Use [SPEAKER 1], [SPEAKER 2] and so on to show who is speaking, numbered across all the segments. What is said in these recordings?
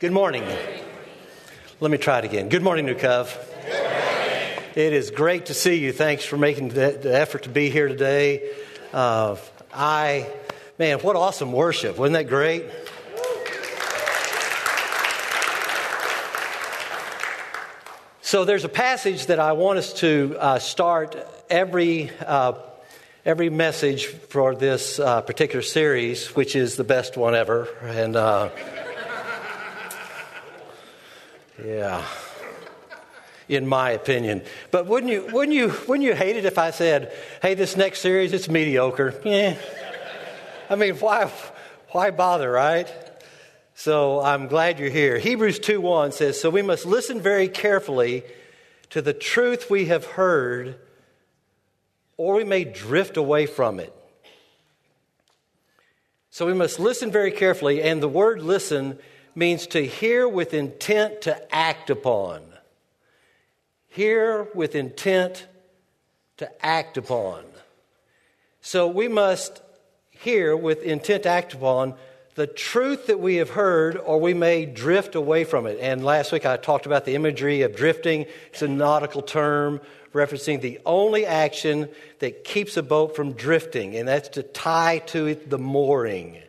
[SPEAKER 1] Good morning. Let me try it again. Good morning, New Cove. It is great to see you. Thanks for making the, the effort to be here today. Uh, I, man, what awesome worship. Wasn't that great? So there's a passage that I want us to uh, start every uh, every message for this uh, particular series, which is the best one ever, and. Yeah. In my opinion. But wouldn't you, wouldn't, you, wouldn't you hate it if I said, hey, this next series, it's mediocre? Yeah. I mean, why, why bother, right? So I'm glad you're here. Hebrews 2 1 says, So we must listen very carefully to the truth we have heard, or we may drift away from it. So we must listen very carefully, and the word listen means to hear with intent to act upon. Hear with intent to act upon. So we must hear with intent to act upon the truth that we have heard, or we may drift away from it. And last week I talked about the imagery of drifting. It's a nautical term referencing the only action that keeps a boat from drifting, and that's to tie to it the mooring.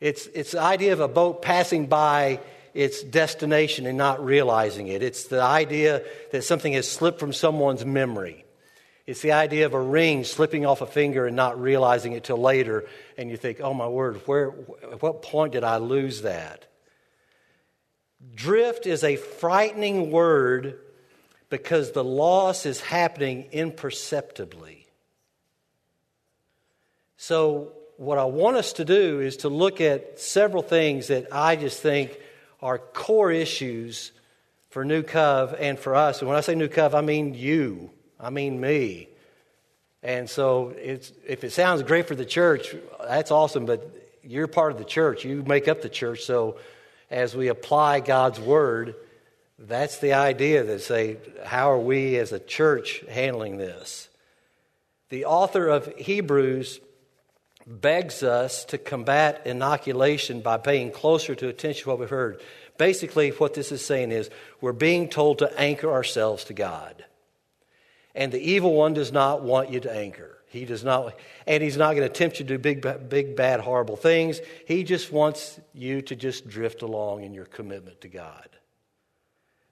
[SPEAKER 1] It's, it's the idea of a boat passing by its destination and not realizing it. It's the idea that something has slipped from someone's memory. It's the idea of a ring slipping off a finger and not realizing it till later, and you think, oh my word, where, at what point did I lose that? Drift is a frightening word because the loss is happening imperceptibly. So, what I want us to do is to look at several things that I just think are core issues for New Cove and for us. And when I say New Cove, I mean you, I mean me. And so if it sounds great for the church, that's awesome, but you're part of the church. You make up the church. So as we apply God's word, that's the idea that say, how are we as a church handling this? The author of Hebrews begs us to combat inoculation by paying closer to attention to what we've heard. Basically, what this is saying is we're being told to anchor ourselves to God. And the evil one does not want you to anchor. He does not, and he's not going to tempt you to do big, big, bad, horrible things. He just wants you to just drift along in your commitment to God.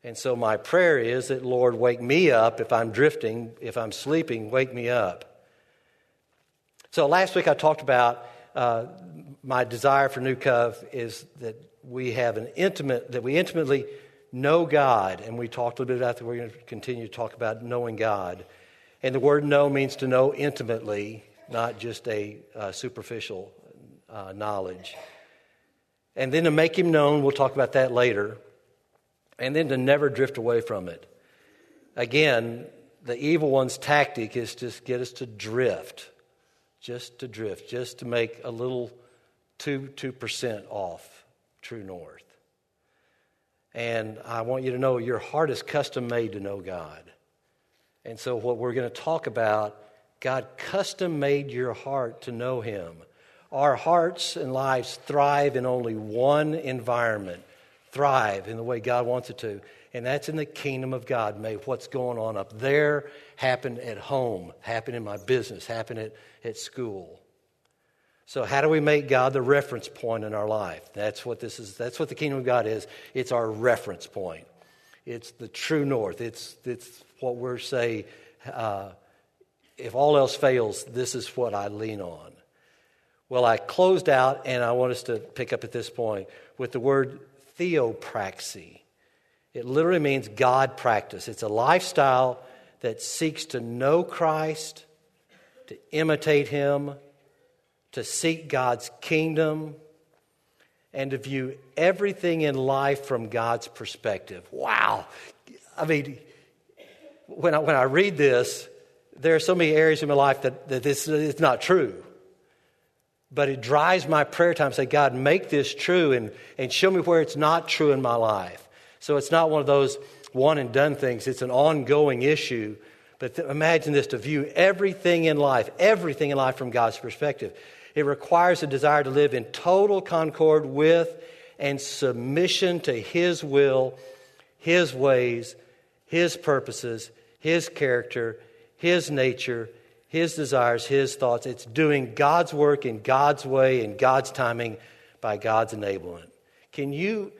[SPEAKER 1] And so my prayer is that, Lord, wake me up if I'm drifting, if I'm sleeping, wake me up. So last week I talked about uh, my desire for New Cove is that we have an intimate, that we intimately know God. And we talked a little bit about that. We're going to continue to talk about knowing God. And the word know means to know intimately, not just a uh, superficial uh, knowledge. And then to make him known, we'll talk about that later. And then to never drift away from it. Again, the evil one's tactic is to get us to drift just to drift, just to make a little 2 2% off true north. And I want you to know your heart is custom made to know God. And so, what we're going to talk about, God custom made your heart to know Him. Our hearts and lives thrive in only one environment, thrive in the way God wants it to and that's in the kingdom of God. May what's going on up there happen at home, happen in my business, happen at, at school. So, how do we make God the reference point in our life? That's what this is. That's what the kingdom of God is. It's our reference point. It's the true north. It's, it's what we're saying. Uh, if all else fails, this is what I lean on. Well, I closed out, and I want us to pick up at this point with the word theopraxy. It literally means God practice. It's a lifestyle that seeks to know Christ, to imitate Him, to seek God's kingdom, and to view everything in life from God's perspective. Wow. I mean, when I, when I read this, there are so many areas in my life that, that this is not true. But it drives my prayer time. Say, God, make this true and, and show me where it's not true in my life. So it's not one of those one and done things, it's an ongoing issue. But th- imagine this to view everything in life, everything in life from God's perspective. It requires a desire to live in total concord with and submission to His will, His ways, His purposes, His character, His nature, His desires, His thoughts. It's doing God's work in God's way, in God's timing, by God's enablement. Can you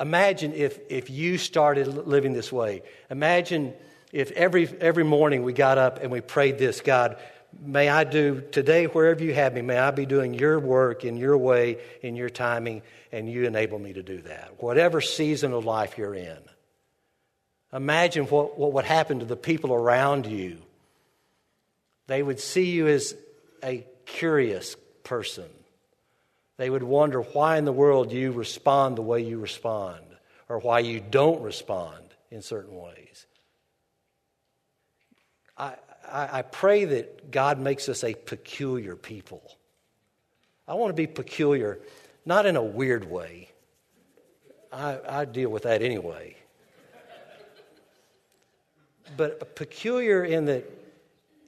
[SPEAKER 1] imagine if, if you started living this way? Imagine if every, every morning we got up and we prayed this God, may I do today, wherever you have me, may I be doing your work in your way, in your timing, and you enable me to do that. Whatever season of life you're in. Imagine what, what would happen to the people around you. They would see you as a curious person. They would wonder why in the world you respond the way you respond, or why you don't respond in certain ways. I, I, I pray that God makes us a peculiar people. I want to be peculiar, not in a weird way. I, I deal with that anyway. But peculiar in that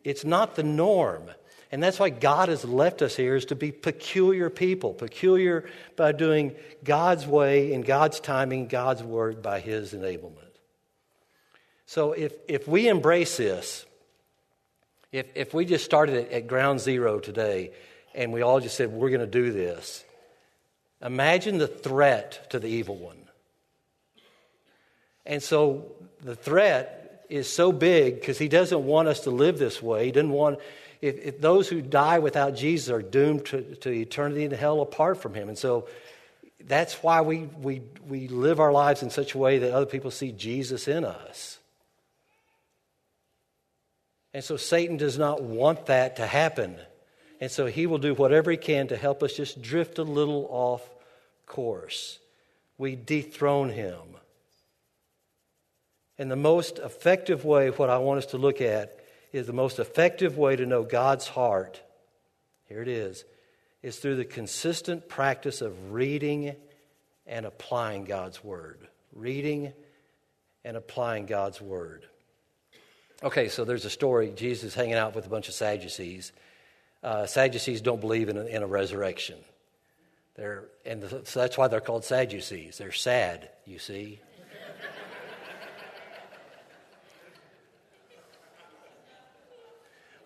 [SPEAKER 1] it's not the norm. And that's why God has left us here is to be peculiar people, peculiar by doing God's way in God's timing, God's word by his enablement. So if, if we embrace this, if, if we just started at, at ground zero today and we all just said, we're going to do this, imagine the threat to the evil one. And so the threat is so big because he doesn't want us to live this way. He doesn't want, if, if those who die without Jesus are doomed to, to eternity in hell apart from him. And so that's why we, we, we live our lives in such a way that other people see Jesus in us. And so Satan does not want that to happen. And so he will do whatever he can to help us just drift a little off course. We dethrone him. And the most effective way, what I want us to look at, is the most effective way to know God's heart. Here it is is through the consistent practice of reading and applying God's Word. Reading and applying God's Word. Okay, so there's a story. Jesus hanging out with a bunch of Sadducees. Uh, Sadducees don't believe in a, in a resurrection. They're, and the, so that's why they're called Sadducees. They're sad, you see.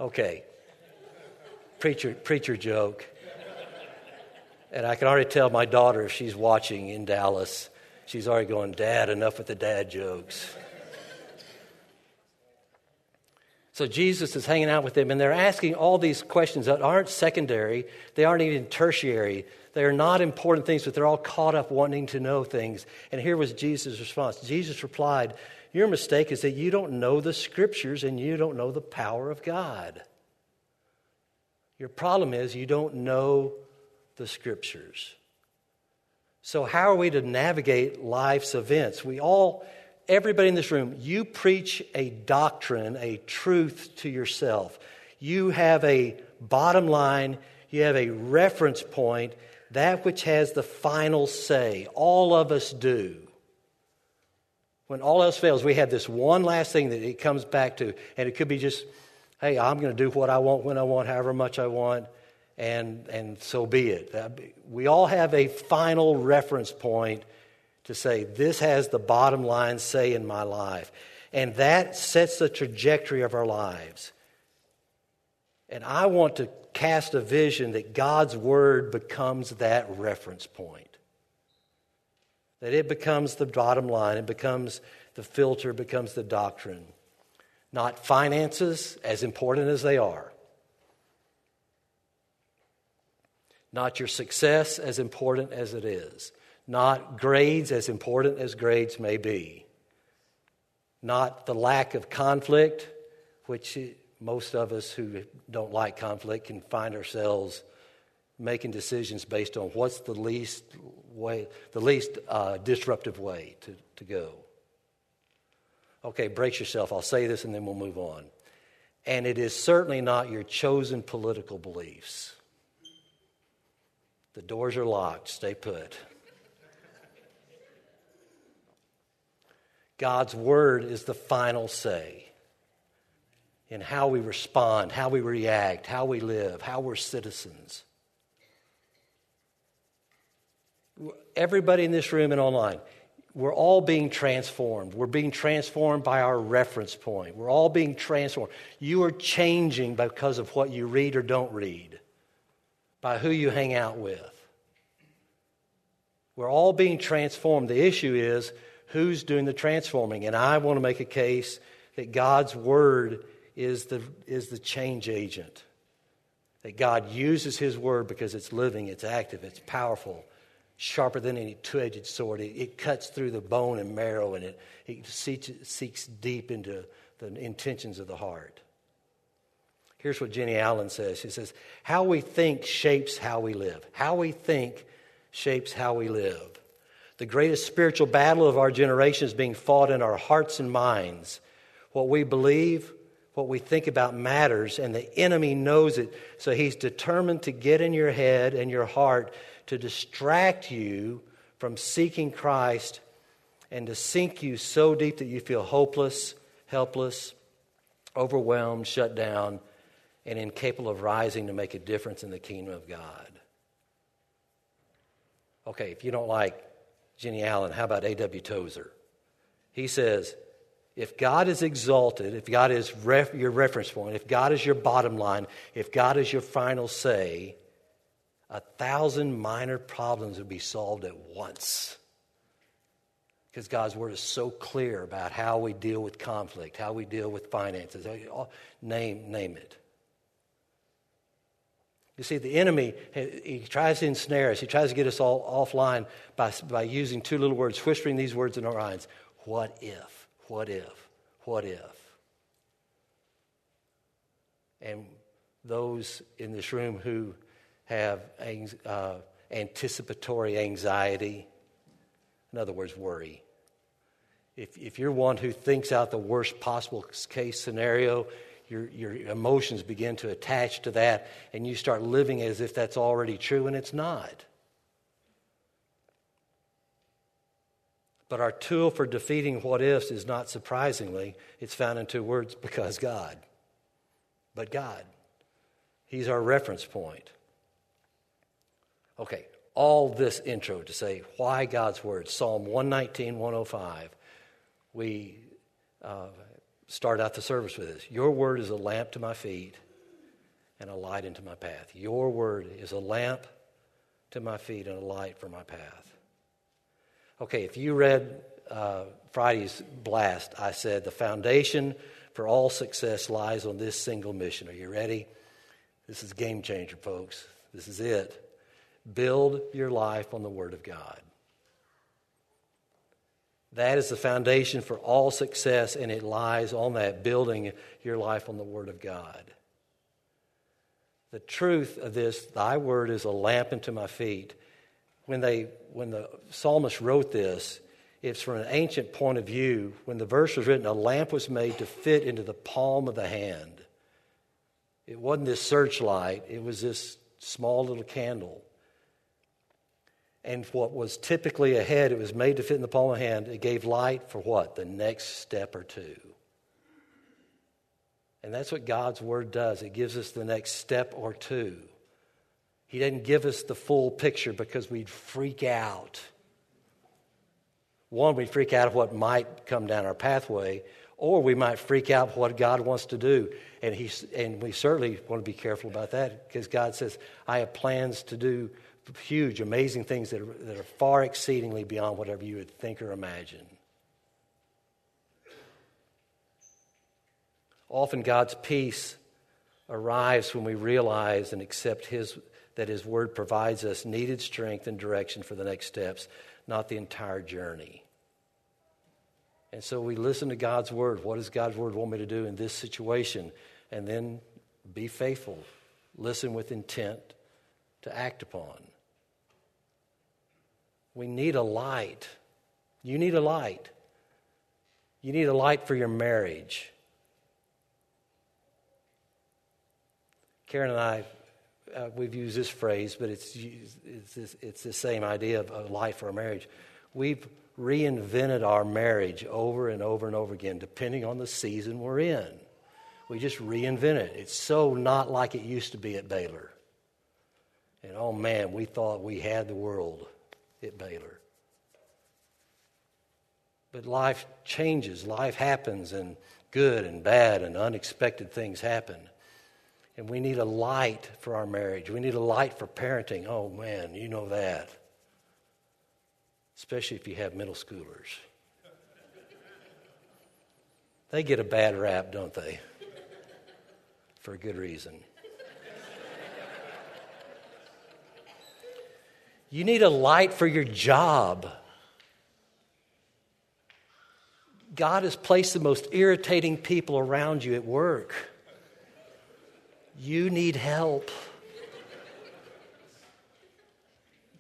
[SPEAKER 1] Okay, preacher, preacher joke. And I can already tell my daughter, if she's watching in Dallas, she's already going, Dad, enough with the dad jokes. So Jesus is hanging out with them, and they're asking all these questions that aren't secondary, they aren't even tertiary. They are not important things, but they're all caught up wanting to know things. And here was Jesus' response. Jesus replied, Your mistake is that you don't know the scriptures and you don't know the power of God. Your problem is you don't know the scriptures. So, how are we to navigate life's events? We all everybody in this room, you preach a doctrine, a truth to yourself. You have a bottom line, you have a reference point, that which has the final say. All of us do. When all else fails, we have this one last thing that it comes back to, and it could be just, hey, I'm going to do what I want, when I want, however much I want, and, and so be it. We all have a final reference point to say, this has the bottom line say in my life. And that sets the trajectory of our lives. And I want to cast a vision that God's Word becomes that reference point. That it becomes the bottom line, it becomes the filter, becomes the doctrine. Not finances, as important as they are. Not your success, as important as it is not grades, as important as grades may be, not the lack of conflict, which most of us who don't like conflict can find ourselves making decisions based on what's the least way, the least uh, disruptive way to, to go. Okay, brace yourself. I'll say this and then we'll move on. And it is certainly not your chosen political beliefs. The doors are locked. Stay put. God's word is the final say in how we respond, how we react, how we live, how we're citizens. Everybody in this room and online, we're all being transformed. We're being transformed by our reference point. We're all being transformed. You are changing because of what you read or don't read, by who you hang out with. We're all being transformed. The issue is who's doing the transforming. And I want to make a case that God's Word is the, is the change agent. That God uses His Word because it's living, it's active, it's powerful, sharper than any two edged sword. It, it, cuts through the bone and marrow and it, it seeks, seeks deep into the intentions of the heart. Here's what Jennie Allen says She says, How we think shapes how we live. How we think shapes how we live. The greatest spiritual battle of our generation is being fought in our hearts and minds. What we believe, what we think about matters, and the enemy knows it. So he's determined to get in your head and your heart to distract you from seeking Christ and to sink you so deep that you feel hopeless, helpless, overwhelmed, shut down, and incapable of rising to make a difference in the kingdom of God. Okay, if you don't like Jennie Allen, how about A.W. Tozer? He says, if God is exalted, if God is ref, your reference point, if God is your bottom line, if God is your final say, a thousand minor problems would be solved at once. Because God's word is so clear about how we deal with conflict, how we deal with finances, name, name it. You see, the enemy, he tries to ensnare us. He tries to get us all offline by, by using two little words, whispering these words in our minds. What if? What if? What if? And those in this room who have uh, anticipatory anxiety, in other words, worry. If, if you're one who thinks out the worst possible case scenario, your, your emotions begin to attach to that, and you start living as if that's already true, and it's not. But our tool for defeating what ifs is not surprisingly, it's found in two words because God. But God. He's our reference point. Okay, all this intro to say why God's Word. Psalm 119, 105. We uh, start out the service with this Your Word is a lamp to my feet and a light into my path. Your Word is a lamp to my feet and a light for my path. Okay, if you read uh, Friday's blast, I said the foundation for all success lies on this single mission. Are you ready? This is game changer, folks. This is it. Build your life on the Word of God. That is the foundation for all success, and it lies on that, building your life on the Word of God. The truth of this, thy word is a lamp unto my feet when, they, when the psalmist wrote this, it's from an ancient point of view. When the verse was written, a lamp was made to fit into the palm of the hand. It wasn't this searchlight, it was this small little candle. And what was typically a head, it was made to fit in the palm of the hand. It gave light for what? The next step or two. And that's what God's Word does. It gives us the next step or two. He didn't give us the full picture because we'd freak out. One, we'd freak out of what might come down our pathway, or we might freak out what God wants to do. And, he, and we certainly want to be careful about that because God says, I have plans to do huge, amazing things that are, that are far exceedingly beyond whatever you would think or imagine. Often God's peace arrives when we realize and accept His that His Word provides us needed strength and direction for the next steps, not the entire journey. And so we listen to God's Word. What does God's Word want me to do in this situation? And then be faithful. Listen with intent to act upon. We need a light. You need a light. You need a light for your marriage. Karen and I uh, we've used this phrase, but it's, it's, it's the same idea of a life for a marriage. We've reinvented our marriage over and over and over again, depending on the season we're in. We just reinvent it. It's so not like it used to be at Baylor. And oh man, we thought we had the world. At Baylor. But life changes, life happens, and good and bad and unexpected things happen. And we need a light for our marriage. We need a light for parenting. Oh, man, you know that. Especially if you have middle schoolers. They get a bad rap, don't they? For a good reason. You need a light for your job. God has placed the most irritating people around you at work. You need help.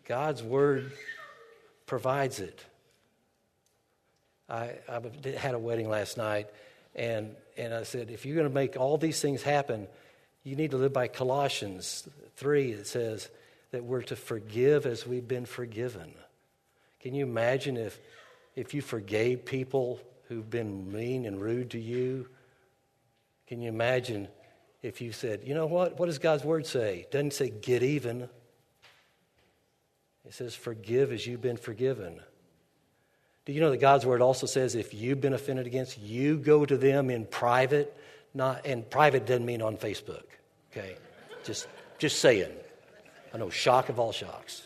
[SPEAKER 1] God's word provides it. I, I had a wedding last night, and, and I said, if you're going to make all these things happen, you need to live by Colossians 3. It says that we're to forgive as we've been forgiven. Can you imagine if, if you forgave people who've been mean and rude to you. Can you imagine if you said, you know what? What does God's word say? It doesn't say get even. It says forgive as you've been forgiven. Do you know that God's word also says if you've been offended against, you go to them in private, not and private doesn't mean on Facebook. Okay? Just just saying. I know, shock of all shocks.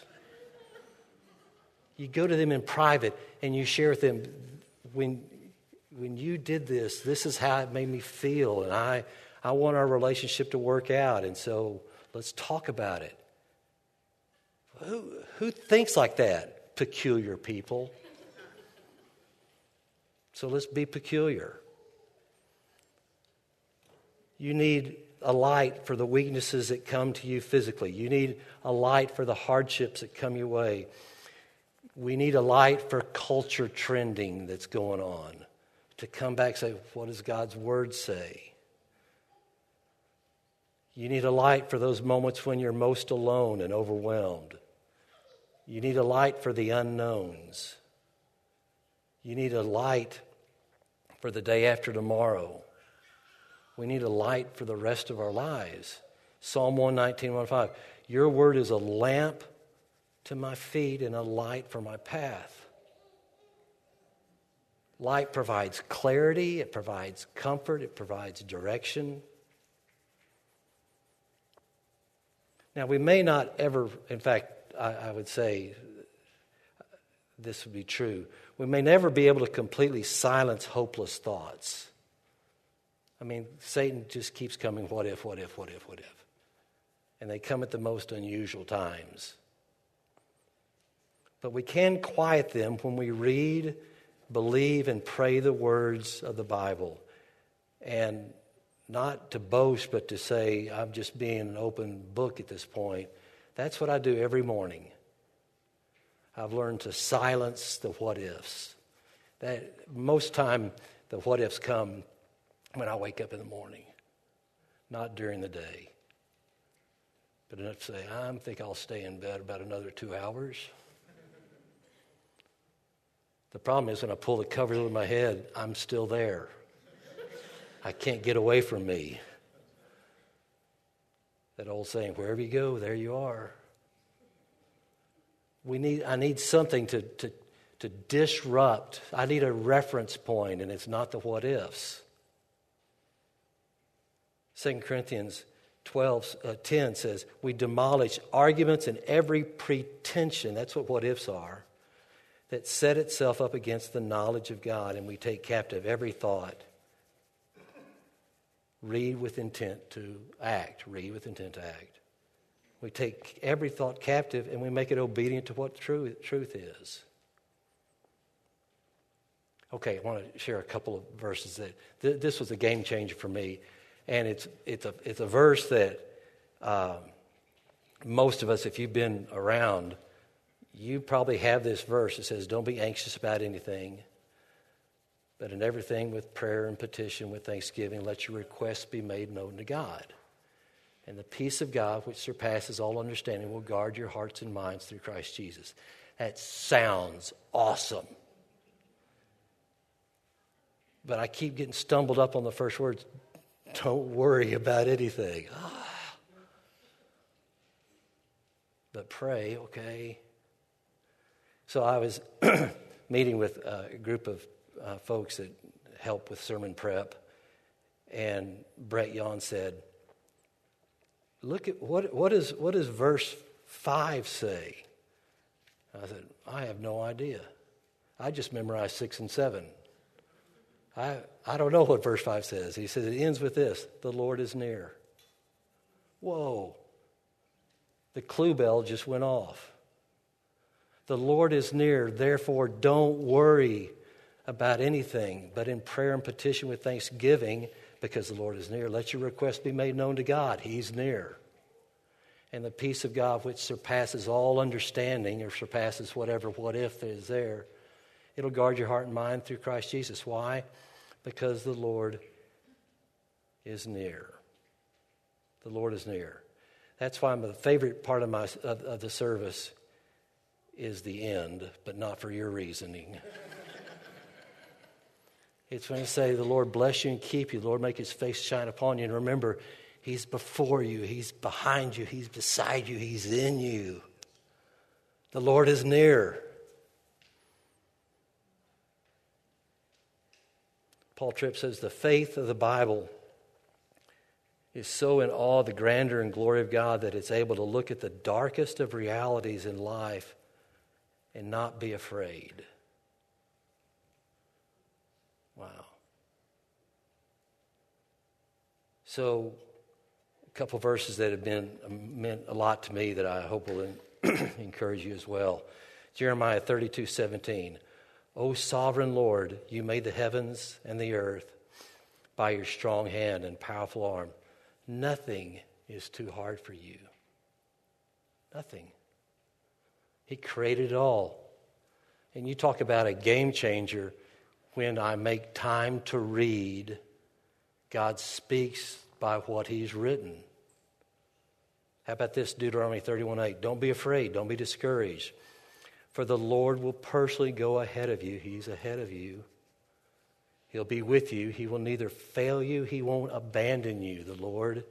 [SPEAKER 1] You go to them in private and you share with them when when you did this, this is how it made me feel, and I, I want our relationship to work out, and so let's talk about it. Who, who thinks like that? Peculiar people. So let's be peculiar. You need a light for the weaknesses that come to you physically. You need a light for the hardships that come your way. We need a light for culture trending that's going on to come back and say, What does God's word say? You need a light for those moments when you're most alone and overwhelmed. You need a light for the unknowns. You need a light for the day after tomorrow. We need a light for the rest of our lives. Psalm 119, 15. Your word is a lamp to my feet and a light for my path. Light provides clarity, it provides comfort, it provides direction. Now, we may not ever, in fact, I, I, would say this would be true. We may never be able to completely silence hopeless thoughts. I mean, Satan just keeps coming, what if, what if, what if, what if? And they come at the most unusual times. But we can quiet them when we read believe and pray the words of the Bible. And not to boast, but to say, I'm just being an open book at this point. That's what I do every morning. I've learned to silence the what ifs. That most time the what ifs come when I wake up in the morning, not during the day. But enough to say, I think I'll stay in bed about another two hours. The problem is when I pull the covers over my head, I'm still there. I can't get away from me. That old saying, wherever you go, there you are. We need, I need something to, to, to disrupt. I need a reference point, and it's not the what ifs. 2 Corinthians 12, uh, 10 says, We demolish arguments and every pretension. That's what what ifs are that set itself up against the knowledge of God, and we take captive every thought. Read with intent to act. Read with intent to act. We take every thought captive and we make it obedient to what truth, truth is. Okay, I want to share a couple of verses that th- this was a game changer for me, and it's it's a it's a verse that um, most of us, if you've been around, you probably have this verse that says, Don't be anxious about anything, but in everything with prayer and petition, with thanksgiving, let your requests be made known to God. And the peace of God, which surpasses all understanding, will guard your hearts and minds through Christ Jesus. That sounds awesome. But I keep getting stumbled up on the first words. Don't worry about anything. But pray, okay? So I was meeting with a group of uh, folks that help with sermon prep, and Brett Yon said, Look at what, what, is, what does verse 5 say? I said, I have no idea. I just memorized 6 and 7. I, I don't know what verse 5 says. He says it ends with this the Lord is near. Whoa. The clue bell just went off. The Lord is near, therefore, don't worry about anything, but in prayer and petition with thanksgiving, because the Lord is near, let your request be made known to God. He's near. And the peace of God, which surpasses all understanding or surpasses whatever what if is there, it'll guard your heart and mind through Christ Jesus. Why? Because the Lord is near. The Lord is near. That's why my favorite part of, my, of, of the service is the end, but not for your reasoning. it's when I say, The Lord bless you and keep you. The Lord make his face shine upon you. And remember, he's before you, he's behind you, he's beside you, he's in you. The Lord is near. Paul Tripp says the faith of the Bible is so in awe of the grandeur and glory of God that it's able to look at the darkest of realities in life and not be afraid. Wow. So, a couple verses that have been um, meant a lot to me that I hope will encourage you as well. Jeremiah 32 17. O sovereign Lord, you made the heavens and the earth by your strong hand and powerful arm. Nothing is too hard for you. Nothing. He created it all. And you talk about a game changer when I make time to read, God speaks by what He's written. How about this, Deuteronomy 31 8? Don't be afraid, don't be discouraged, for the Lord will personally go ahead of you. He's ahead of you. He'll be with you. He will neither fail you, He won't abandon you. The Lord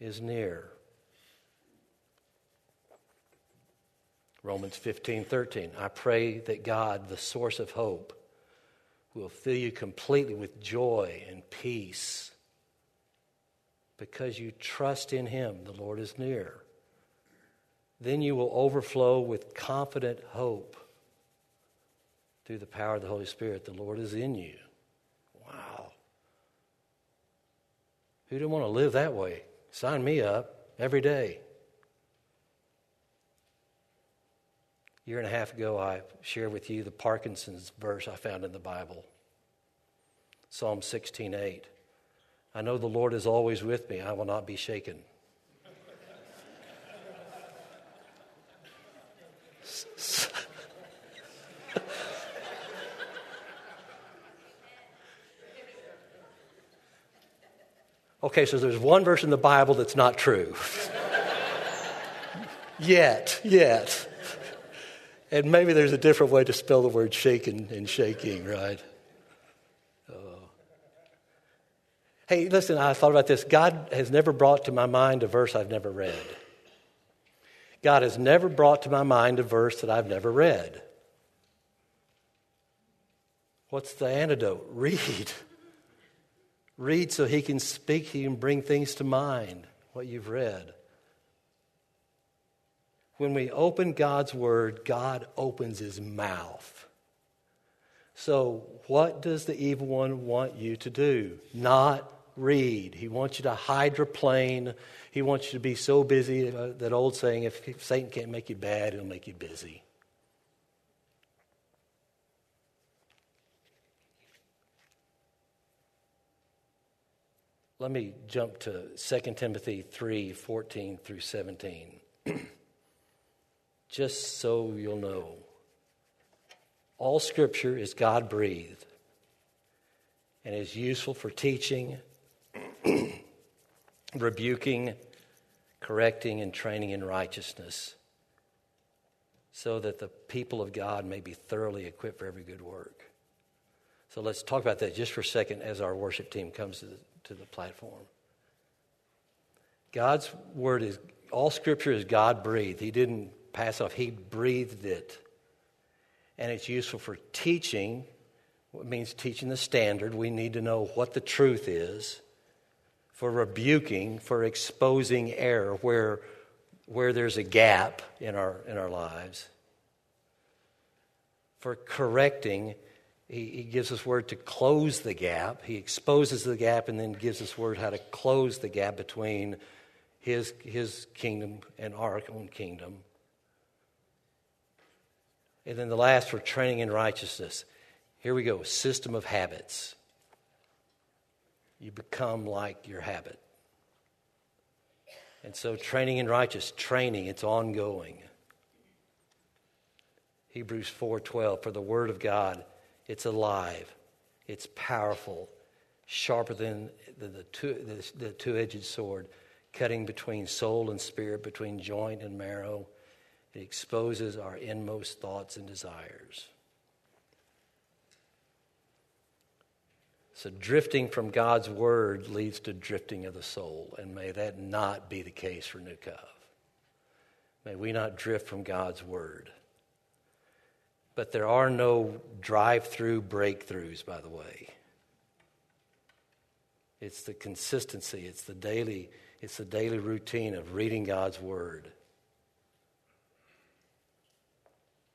[SPEAKER 1] is near. Romans 15, 13. I pray that God, the source of hope, will fill you completely with joy and peace because you trust in Him. The Lord is near. Then you will overflow with confident hope through the power of the Holy Spirit. The Lord is in you. Wow. Who didn't want to live that way? Sign me up every day. A year and a half ago, I shared with you the Parkinson's verse I found in the Bible Psalm 16:8. I know the Lord is always with me, I will not be shaken. Okay, so there's one verse in the Bible that's not true. yet, yet. And maybe there's a different way to spell the word shaken and shaking, right? Oh. Hey, listen, I thought about this. God has never brought to my mind a verse I've never read. God has never brought to my mind a verse that I've never read. What's the antidote? Read. Read so He can speak, He can bring things to mind, what you've read. When we open God's Word, God opens His mouth. So, what does the evil one want you to do? Not read. He wants you to hydroplane. He wants you to be so busy. Uh, that old saying, if, if Satan can't make you bad, he'll make you busy. Let me jump to 2 Timothy 3 14 through 17. just so you'll know. All scripture is God breathed and is useful for teaching, rebuking, correcting, and training in righteousness, so that the people of God may be thoroughly equipped for every good work. So let's talk about that just for a second as our worship team comes to the, to the platform. God's word is, all scripture is God breathed. He didn't pass off. He breathed it. and it's useful for teaching. It means teaching the standard. We need to know what the truth is. For rebuking, for exposing error where, where there's a gap in our, in our lives. For correcting, he, he gives us word to close the gap. He exposes the gap and then gives us word how to close the gap between his, his kingdom and our own kingdom. And then the last for training in righteousness. Here we go system of habits. You become like your habit. And so, training in righteous, training, it's ongoing. Hebrews 4:12 for the word of God it's alive it's powerful sharper than the, the, two, the, the two-edged sword cutting between soul and spirit between joint and marrow it exposes our inmost thoughts and desires. So, drifting from God's word leads to drifting of the soul, and may that not be the case for New Cove. May we not drift from God's word. But there are no drive through breakthroughs, by the way. It's the consistency, it's the daily, it's the daily routine of reading God's word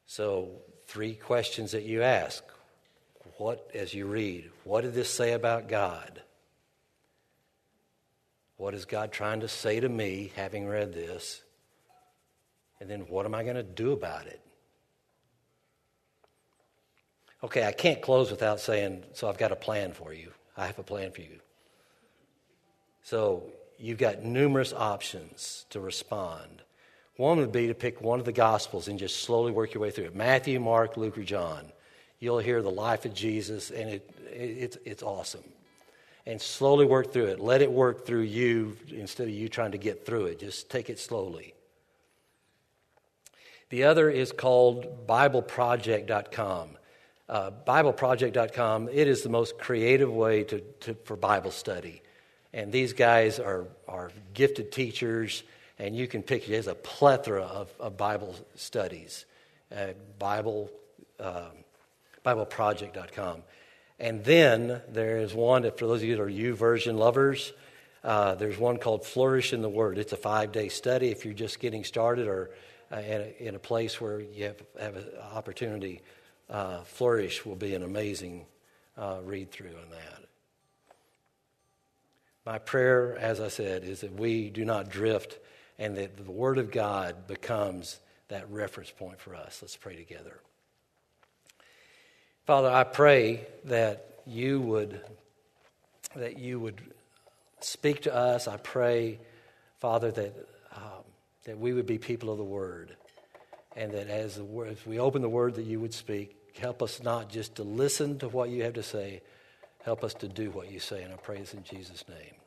[SPEAKER 1] So, three questions that you ask. What, as you read, what did this say about God? What is God trying to say to me, having read this? And then what am I going to do about it? Okay, I can't close without saying, so I've got a plan for you. I have a plan for you. So you've got numerous options to respond. One would be to pick one of the Gospels and just slowly work your way through it Matthew, Mark, Luke, or John. You'll hear the life of Jesus, and it, it it's, it's awesome. And slowly work through it. Let it work through you instead of you trying to get through it. Just take it slowly. The other is called BibleProject.com. Uh, BibleProject.com, it is the most creative way to, to, for Bible study. And these guys are, are gifted teachers and you can pick, there's a plethora of, of Bible studies at Bible, um, BibleProject.com. And then there is one, for those of you that are YouVersion lovers, uh, there's one called Flourish in the Word. It's a five day study if you're just getting started or uh, in, a, in, a, place where you have, have an opportunity. Uh, Flourish will be an amazing uh, read through on that. My prayer, as I said, is that we do not drift and that the Word of God becomes that reference point for us. Let's pray together. Father, I pray that you would that you would speak to us. I pray, Father, that um, that we would be people of the Word, and that as the as we open the Word, that you would speak. Help us not just to listen to what you have to say. Help us to do what you say. And I pray this in Jesus' name.